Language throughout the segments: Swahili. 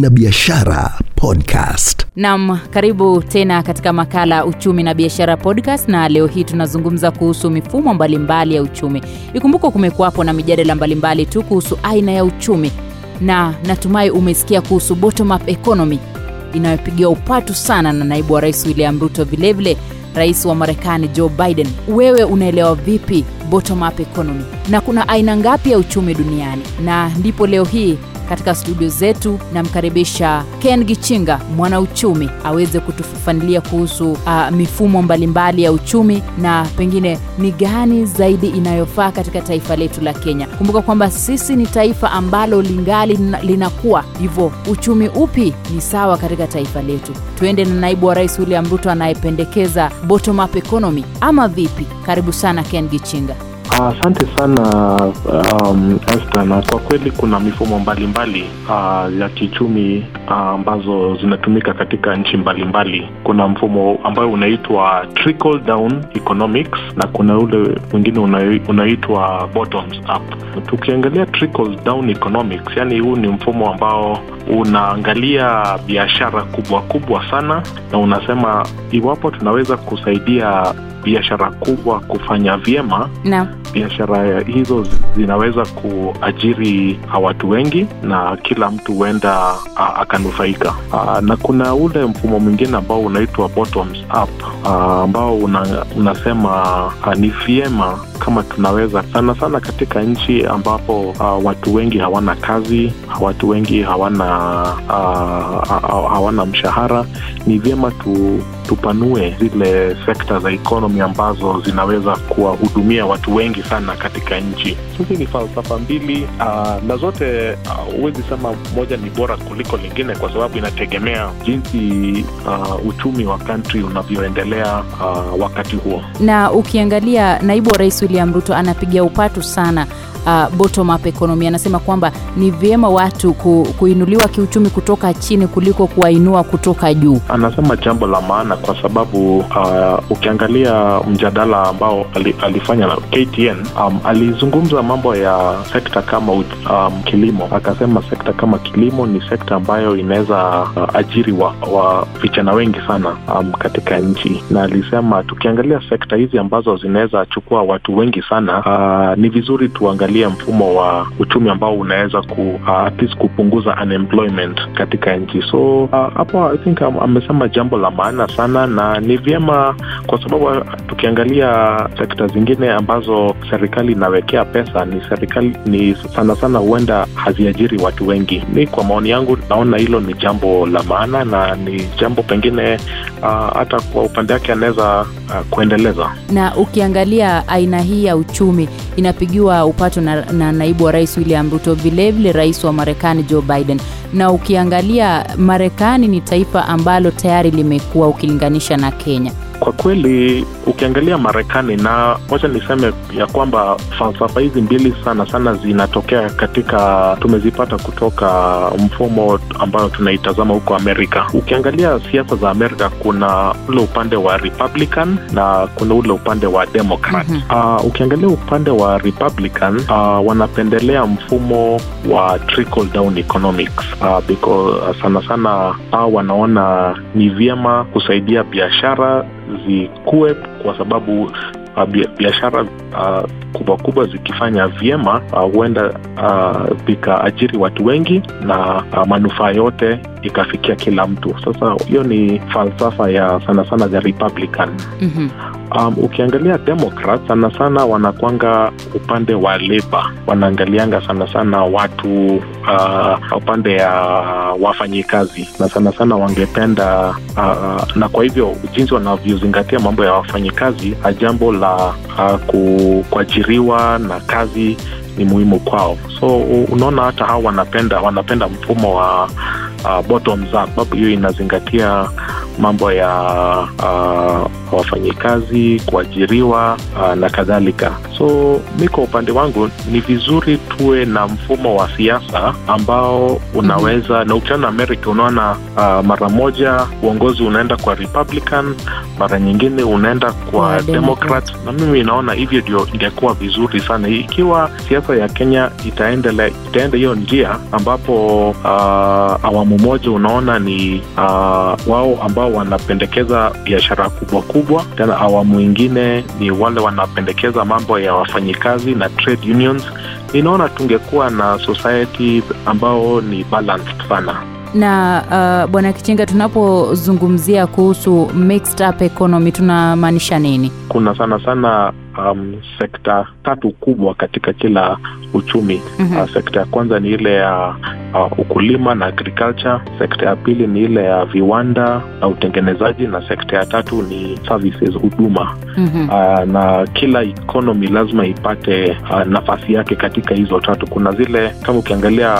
na biashara podcast. Nam, karibu tena katika makala Uchumi na Biashara Podcast, na leo hii tunazungumza kuhusu mifumo mbalimbali ya uchumi. Ikumbukwa kumekuwapo na mijadala mbalimbali tu kuhusu aina ya uchumi, na natumai umesikia kuhusu bottom up economy inayopigiwa upatu sana na naibu wa rais William Ruto, vilevile rais wa Marekani Joe Biden. Wewe unaelewa vipi bottom up economy na kuna aina ngapi ya uchumi duniani? Na ndipo leo hii katika studio zetu namkaribisha Ken Gichinga, mwanauchumi, aweze kutufafanulia kuhusu uh, mifumo mbalimbali ya uchumi na pengine ni gani zaidi inayofaa katika taifa letu la Kenya. Kumbuka kwamba sisi ni taifa ambalo lingali linakuwa, hivyo uchumi upi ni sawa katika taifa letu? Tuende na naibu wa rais William Ruto anayependekeza bottom up economy ama vipi? Karibu sana Ken Gichinga. Asante sana um, Esther, na kwa kweli kuna mifumo mbalimbali uh, ya kiuchumi uh, ambazo zinatumika katika nchi mbalimbali. Kuna mfumo ambayo unaitwa trickle down economics na kuna ule mwingine una- unaitwa bottoms up. Tukiangalia trickle down economics, yani huu ni mfumo ambao unaangalia biashara kubwa kubwa sana na unasema iwapo tunaweza kusaidia biashara kubwa kufanya vyema Naam. Biashara hizo zinaweza kuajiri watu wengi na kila mtu huenda akanufaika. Na kuna ule mfumo mwingine ambao unaitwa bottoms up ambao una, unasema ni vyema kama tunaweza sana sana katika nchi ambapo a, watu wengi hawana kazi, watu wengi hawana a, hawana mshahara, ni vyema tu, tupanue zile sekta za ekonomi ambazo zinaweza kuwahudumia watu wengi sana katika nchi. Hizi ni falsafa mbili uh, na zote huwezi uh, sema moja ni bora kuliko lingine, kwa sababu inategemea jinsi uh, uchumi wa country unavyoendelea uh, wakati huo. na ukiangalia naibu wa rais william ruto anapiga upatu sana uh, bottom up economy. Anasema kwamba ni vyema watu ku, kuinuliwa kiuchumi kutoka chini kuliko kuwainua kutoka juu. Anasema jambo la maana kwa sababu uh, ukiangalia mjadala ambao ali, alifanya na KTN um, alizungumza mambo ya sekta kama um, kilimo. Akasema sekta kama kilimo ni sekta ambayo inaweza uh, ajiri wa, wa vijana wengi sana um, katika nchi, na alisema tukiangalia sekta hizi ambazo zinaweza chukua watu wengi sana uh, ni vizuri tuangalie mfumo wa uchumi ambao unaweza ku, uh, at least kupunguza unemployment katika nchi. So uh, hapo I think um, amesema jambo la maana sana, na ni vyema kwa sababu uh, tukiangalia sekta zingine ambazo serikali inawekea pesa ni serikali ni sana sana huenda haziajiri watu wengi. Mi kwa maoni yangu naona hilo ni jambo la maana na ni jambo pengine uh, hata kwa upande wake anaweza uh, kuendeleza. na ukiangalia aina hii ya uchumi inapigiwa upato na, na naibu wa rais william ruto vilevile rais wa marekani joe biden. Na ukiangalia marekani ni taifa ambalo tayari limekuwa ukilinganisha na kenya Kwa kweli ukiangalia Marekani na wacha niseme ya kwamba falsafa hizi mbili sana sana zinatokea katika, tumezipata kutoka mfumo ambayo tunaitazama huko Amerika. Ukiangalia siasa za Amerika, kuna ule upande wa Republican na kuna ule upande wa Democrat. Mhm. Uh, ukiangalia upande wa Republican uh, wanapendelea mfumo wa trickle down economics uh, because sana sana uh, wanaona ni vyema kusaidia biashara zikue kwa sababu uh, biashara uh, kubwa kubwa zikifanya vyema uh, huenda uh, vikaajiri watu wengi na uh, manufaa yote ikafikia kila mtu. Sasa hiyo ni falsafa ya sana sana the Republican. mm-hmm. Um, ukiangalia Democrats sana sana wanakwanga upande wa labor, wanaangalianga sana sana watu uh, upande ya wafanyikazi. Na sana sana wangependa uh, na kwa hivyo jinsi wanavyozingatia mambo ya wafanyikazi, uh, jambo la uh, kuajiriwa na kazi ni muhimu kwao. So unaona hata hao wanapenda wanapenda mfumo wa uh, bottoms up, hiyo inazingatia mambo ya uh, wafanyikazi kuajiriwa uh, na kadhalika. So mi kwa upande wangu ni vizuri tuwe na mfumo wa siasa ambao unaweza mm-hmm. na ukiona amerika unaona uh, mara moja uongozi unaenda kwa republican mara nyingine unaenda kwa yeah, democrat. Na mimi naona hivyo ndio ingekuwa vizuri sana. Ikiwa siasa ya kenya itaendele itaenda hiyo njia ambapo uh, awamu moja unaona ni uh, wao ambao wanapendekeza biashara kubwa kubwa. Tena awamu ingine ni wale wanapendekeza mambo ya wafanyikazi na trade unions. Ninaona tungekuwa na society ambao ni balanced sana. Na uh, bwana kichinga tunapozungumzia kuhusu mixed up economy tunamaanisha nini? Kuna sana sana um, sekta tatu kubwa katika kila uchumi. Mhm. uh, sekta ya kwanza ni ile ya uh, ukulima na agriculture. Sekta ya pili ni ile ya viwanda na utengenezaji. Na sekta ya tatu ni services huduma. Mm-hmm. uh, na kila economy lazima ipate uh, nafasi yake katika hizo tatu. Kuna zile kama ukiangalia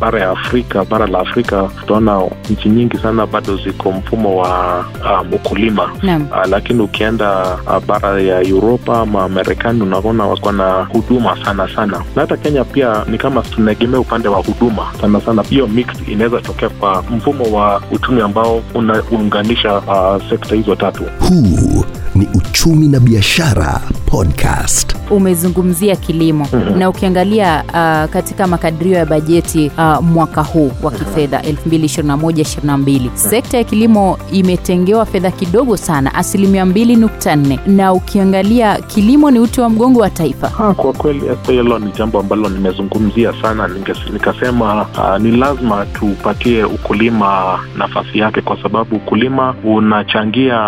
bara ya afrika bara la afrika utaona nchi nyingi sana bado ziko mfumo wa um, ukulima. Uh, lakini ukienda uh, bara ya uropa ama marekani unaona wako na huduma sana sana. Na hata kenya pia ni kama tunaegemea upande wa huduma sana sana hiyo mix inaweza tokea kwa mfumo wa uchumi ambao unaunganisha uh, sekta hizo tatu. Huu ni Uchumi na Biashara Podcast. umezungumzia kilimo Mhm. na ukiangalia uh, katika makadirio ya bajeti uh, mwaka huu wa kifedha 2021-22 sekta ya kilimo imetengewa fedha kidogo sana asilimia 2.4 na ukiangalia kilimo ni uti wa mgongo wa taifa. Ha, kwa kweli hilo ni jambo ambalo nimezungumzia sana. Nikasema uh, ni lazima tupatie ukulima nafasi yake kwa sababu ukulima unachangia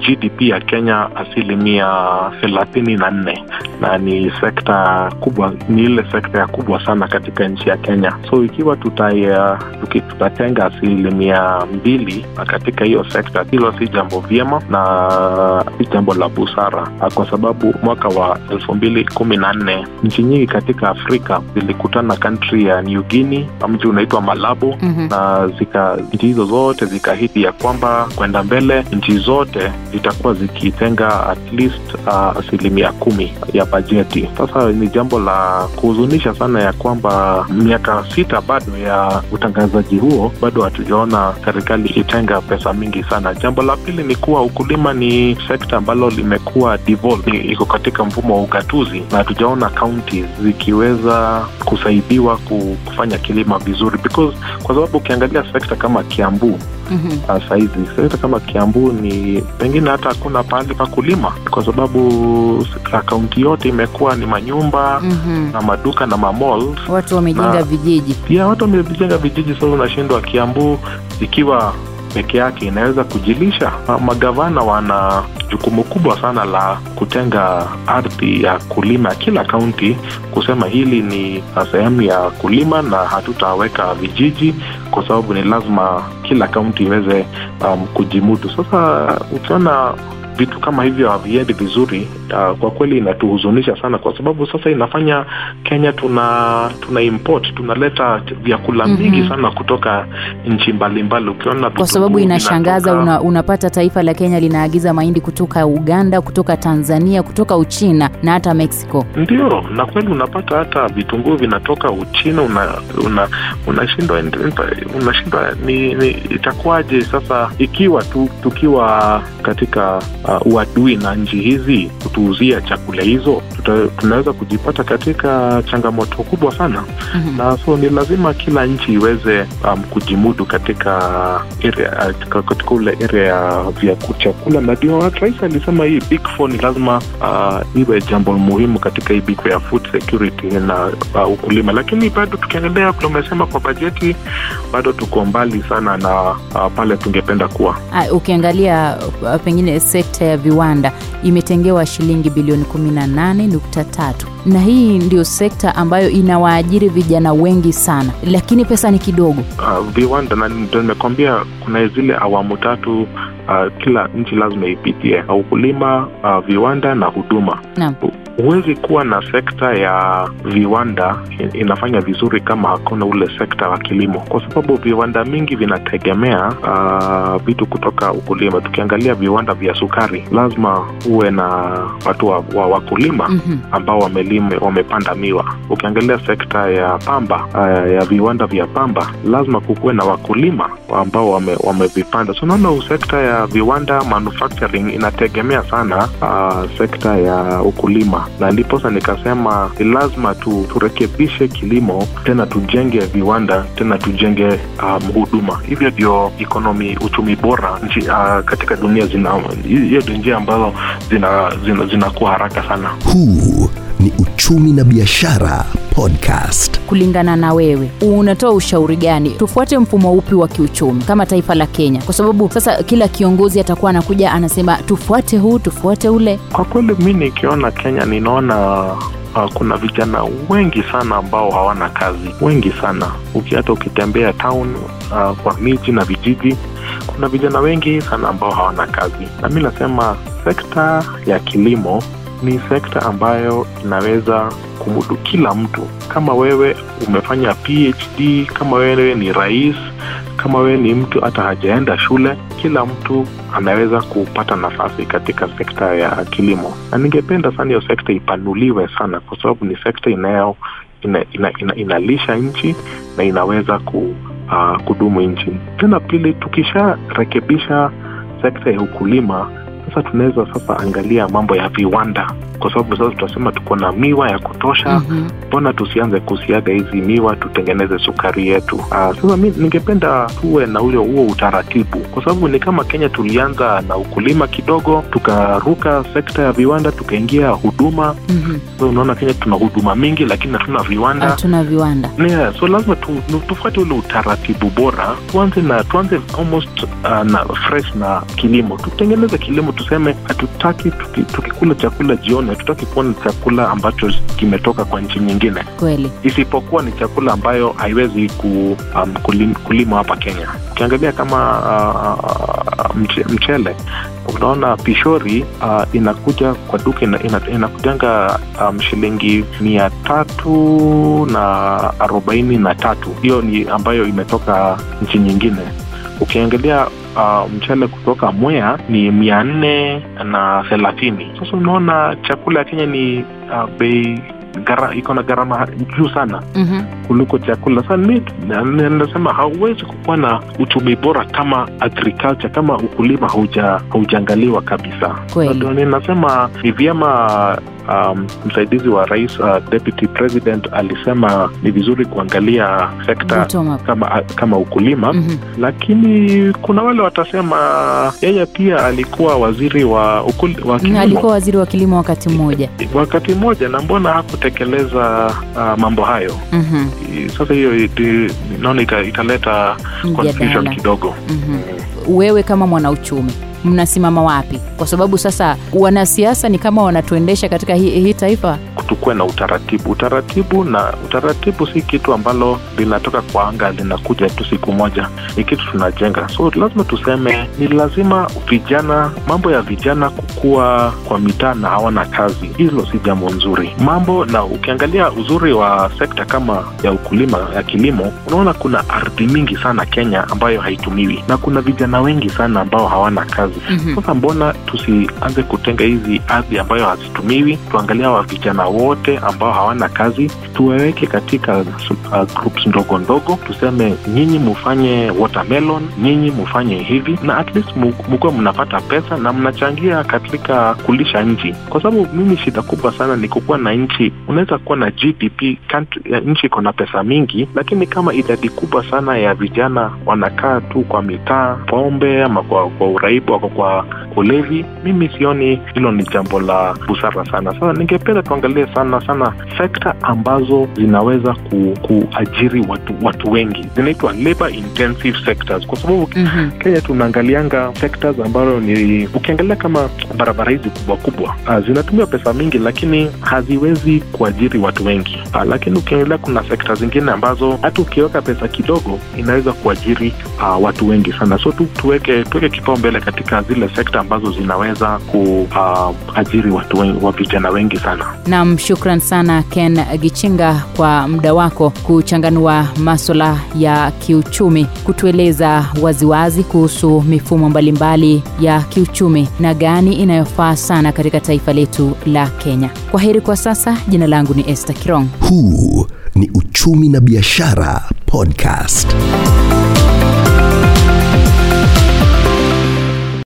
gdp ya kenya asilimia thelathini na nne. Na ni sekta kubwa ni ile sekta ya kubwa sana katika nchi ya kenya. So ikiwa tuta, tutatenga asilimia mbili katika hiyo sekta hilo si jambo vyema na si jambo la busara. Kwa sababu mwaka wa elfu mbili kumi na nne nchi nyingi katika afrika zilikutana kantri ya new guinea mji unaitwa malabo. Mhm. na zika nchi hizo zote zikaahidi ya kwamba kwenda mbele nchi zote zitakuwa zikitenga at least uh, asilimia kumi ya bajeti. Sasa ni jambo la kuhuzunisha sana ya kwamba miaka sita bado ya utangazaji huo bado hatujaona serikali ikitenga pesa mingi sana. Jambo la pili ni kuwa ukulima ni sekta ambalo limekuwa iko katika mfumo wa ugatuzi na hatujaona kaunti zikiweza kusaidiwa ku- kufanya kilima vizuri. Because kwa sababu ukiangalia sekta kama kiambu Mhm. uh, sahizi sekta kama kiambu ni pengine hata hakuna pahali pa kulima kwa sababu akaunti yote imekuwa ni manyumba Mhm. na maduka na mamall watu wamejenga vijiji pia watu wamejenga vijiji sasa unashindwa kiambu ikiwa peke yake inaweza kujilisha. Magavana wana jukumu kubwa sana la kutenga ardhi ya kulima kila kaunti kusema hili ni sehemu ya kulima na hatutaweka vijiji kwa sababu ni lazima kila kaunti iweze um, kujimudu. Sasa ukiona vitu kama hivyo haviendi vizuri uh, kwa kweli inatuhuzunisha sana kwa sababu sasa inafanya kenya tuna tuna import tunaleta vyakula Mhm. mingi sana kutoka nchi mbalimbali ukiona kwa sababu inashangaza una, unapata taifa la kenya linaagiza mahindi kutoka uganda kutoka tanzania kutoka uchina na hata mexico ndio na kweli unapata hata vitunguu vinatoka uchina una una unashindwa unashindwa ni, ni itakuwaje sasa ikiwa tu, tukiwa katika uh, uadui na nchi hizi kutuuzia chakula hizo tuta, tunaweza kujipata katika changamoto kubwa sana. Mhm. na so ni lazima kila nchi iweze um, kujimudu katika area, uh, katika ule area ya vya chakula. Na ndio rais alisema hii big four ni lazima uh, iwe jambo muhimu katika hii big four ya food security na uh, ukulima. Lakini bado tukiangalia vile umesema kwa bajeti bado tuko mbali sana na uh, pale tungependa kuwa. Ah, ukiangalia uh, pengine sekta ya viwanda imetengewa shilingi bilioni 18.3 na hii ndio sekta ambayo inawaajiri vijana wengi sana. Lakini pesa ni kidogo. Uh, viwanda na ndio nimekwambia kuna zile awamu tatu uh, kila nchi lazima ipitie. Ukulima uh, viwanda na huduma. Naam huwezi kuwa na sekta ya viwanda inafanya vizuri kama hakuna ule sekta wa kilimo, kwa sababu viwanda mingi vinategemea uh, vitu kutoka ukulima. Tukiangalia viwanda vya sukari, lazima uwe na watu wa, wa wakulima Mhm. ambao wamelima, wamepanda miwa. Ukiangalia sekta ya pamba uh, ya viwanda vya pamba, lazima kukuwe na wakulima ambao wame, wamevipanda. So naona sekta ya viwanda manufacturing inategemea sana uh, sekta ya ukulima, na ndiposa nikasema ni lazima tu, turekebishe kilimo tena tujenge viwanda tena tujenge um, huduma. Hivyo ndio ekonomi, uchumi bora nchi, uh, katika dunia zina hiyo ndio njia ambazo zinakuwa zina, zinakuwa haraka sana. Huu ni Uchumi na Biashara Podcast. kulingana na wewe unatoa ushauri gani? Tufuate mfumo upi wa kiuchumi kama taifa la kenya? Kwa sababu sasa kila kiongozi atakuwa anakuja anasema tufuate huu tufuate ule. Kwa kweli mi nikiona Kenya ninaona uh, kuna vijana wengi sana ambao hawana kazi, wengi sana. Hata ukitembea town uh, kwa miji na vijiji, kuna vijana wengi sana ambao hawana kazi, na mi nasema sekta ya kilimo ni sekta ambayo inaweza kumudu kila mtu. Kama wewe umefanya PhD, kama wewe ni rais, kama wewe ni mtu hata hajaenda shule, kila mtu anaweza kupata nafasi katika sekta ya kilimo, na ningependa sana hiyo sekta ipanuliwe sana, kwa sababu ni sekta inayo ina, ina, ina, nchi na inaweza ku, uh, kudumu nchi. Tena pili, tukisharekebisha sekta ya ukulima sasa tunaweza sasa angalia mambo ya viwanda, kwa sababu sasa tutasema tuko na miwa ya kutosha. Mhm. mbona tusianze kusiaga hizi miwa tutengeneze sukari yetu? Aa, sasa mi ningependa tuwe na ule huo utaratibu kwa sababu ni kama kenya tulianza na ukulima kidogo tukaruka sekta ya viwanda tukaingia huduma. Mhm. so unaona kenya tuna huduma mingi lakini hatuna viwanda. Hatuna viwanda. Yeah, so lazima tu, tufuate ule utaratibu bora tuanze na tuanze almost uh, na fresh na kilimo. Tutengeneze kilimo tuseme hatutaki tukikula chakula jioni hatutaki kuona chakula ambacho kimetoka kwa nchi nyingine. Kweli. Isipokuwa ni chakula ambayo haiwezi ku, um, kulim, kulima hapa kenya. Ukiangalia kama uh, uh, mche, mchele unaona pishori uh, inakuja kwa duka ina, ina, inakujanga um, shilingi mia tatu na arobaini na tatu. Hiyo ni ambayo imetoka nchi nyingine ukiangalia uh, mchele kutoka mwea ni mia nne na thelathini sasa unaona chakula ya kenya ni uh, bei iko na gharama juu sana Mhm. Kuliko chakula. Sasa mi na- na- nasema hauwezi kukuwa na uchumi bora kama agriculture kama ukulima hauja haujaangaliwa kabisa. Ndio ninasema ni vyema um, msaidizi wa rais uh, deputy president alisema ni vizuri kuangalia sekta kama kama ukulima. Mhm. lakini kuna wale watasema yeye pia alikuwa waziri wa, ukul, wa kilimo. alikuwa waziri wa kilimo wakati mmoja. Wakati mmoja na mbona hakutekeleza uh, mambo hayo? Mhm. Sasa hiyo naona italeta confusion kidogo. Mhm. wewe kama mwanauchumi mnasimama wapi? Kwa sababu sasa wanasiasa ni kama wanatuendesha katika hii, hi taifa. Tukuwe na utaratibu. Utaratibu na utaratibu si kitu ambalo linatoka kwa anga linakuja tu siku moja. Ni kitu tunajenga. So lazima tuseme ni lazima vijana mambo ya vijana kukua kwa mitaa na hawana kazi. Hilo si jambo nzuri. Mambo na ukiangalia uzuri wa sekta kama ya ukulima ya kilimo unaona kuna ardhi mingi sana kenya ambayo haitumiwi na kuna vijana wengi sana ambao hawana kazi Mhm. sasa mbona tusianze kutenga hizi ardhi ambayo hazitumiwi tuangalia wa vijana wote ambao hawana kazi tuwaweke katika uh, groups ndogo ndogo tuseme nyinyi mufanye watermelon nyinyi mufanye hivi na at least mukuwe mnapata pesa na mnachangia katika kulisha nchi kwa sababu mimi shida kubwa sana ni kukuwa na nchi unaweza kuwa na gdp country- nchi iko na pesa mingi lakini kama idadi kubwa sana ya vijana wanakaa tu kwa mitaa pombe ama kwa, kwa uraibu wako kwa ulevi. Mimi sioni hilo ni jambo la busara sana. Sasa ningependa tuangalie sana sana sekta ambazo zinaweza ku, kuajiri watu watu wengi. Zinaitwa labor intensive sectors. Kwa sababu Mhm. kenya tunaangalianga sectors ambayo ni ukiangalia kama barabara hizi kubwa kubwa uh, zinatumia pesa mingi lakini haziwezi kuajiri watu wengi. Uh, lakini ukiangalia kuna sekta zingine ambazo hata ukiweka pesa kidogo inaweza kuajiri uh, watu wengi sana. So tu, tuweke tuweke kipao mbele katika zile sekta ambazo zinaweza kuajiri uh, watu wengi, wa vijana wengi sana Nam, shukran sana Ken Gichinga kwa muda wako kuchanganua maswala ya kiuchumi, kutueleza waziwazi kuhusu mifumo mbalimbali ya kiuchumi na gani inayofaa sana katika taifa letu la Kenya. Kwa heri kwa sasa. Jina langu ni Esther Kirong. Huu ni Uchumi na Biashara Podcast.